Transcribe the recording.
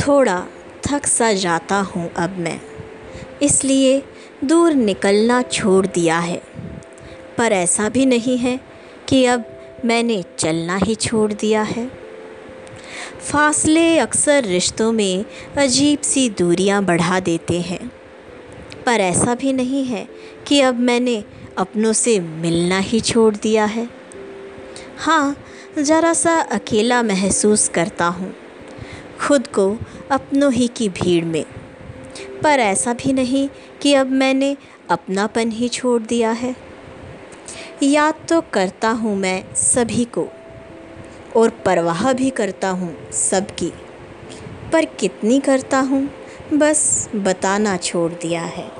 थोड़ा थक सा जाता हूँ अब मैं, इसलिए दूर निकलना छोड़ दिया है। पर ऐसा भी नहीं है कि अब मैंने चलना ही छोड़ दिया है। फासले अक्सर रिश्तों में अजीब सी दूरियाँ बढ़ा देते हैं। पर ऐसा भी नहीं है कि अब मैंने अपनों से मिलना ही छोड़ दिया है। हाँ ज़रा सा अकेला महसूस करता हूँ। खुद को अपनों ही की भीड़ में। पर ऐसा भी नहीं कि अब मैंने अपनापन ही छोड़ दिया है। याद तो करता हूँ मैं सभी को, और परवाह भी करता हूँ सबकी। पर कितनी करता हूँ, बस बताना छोड़ दिया है।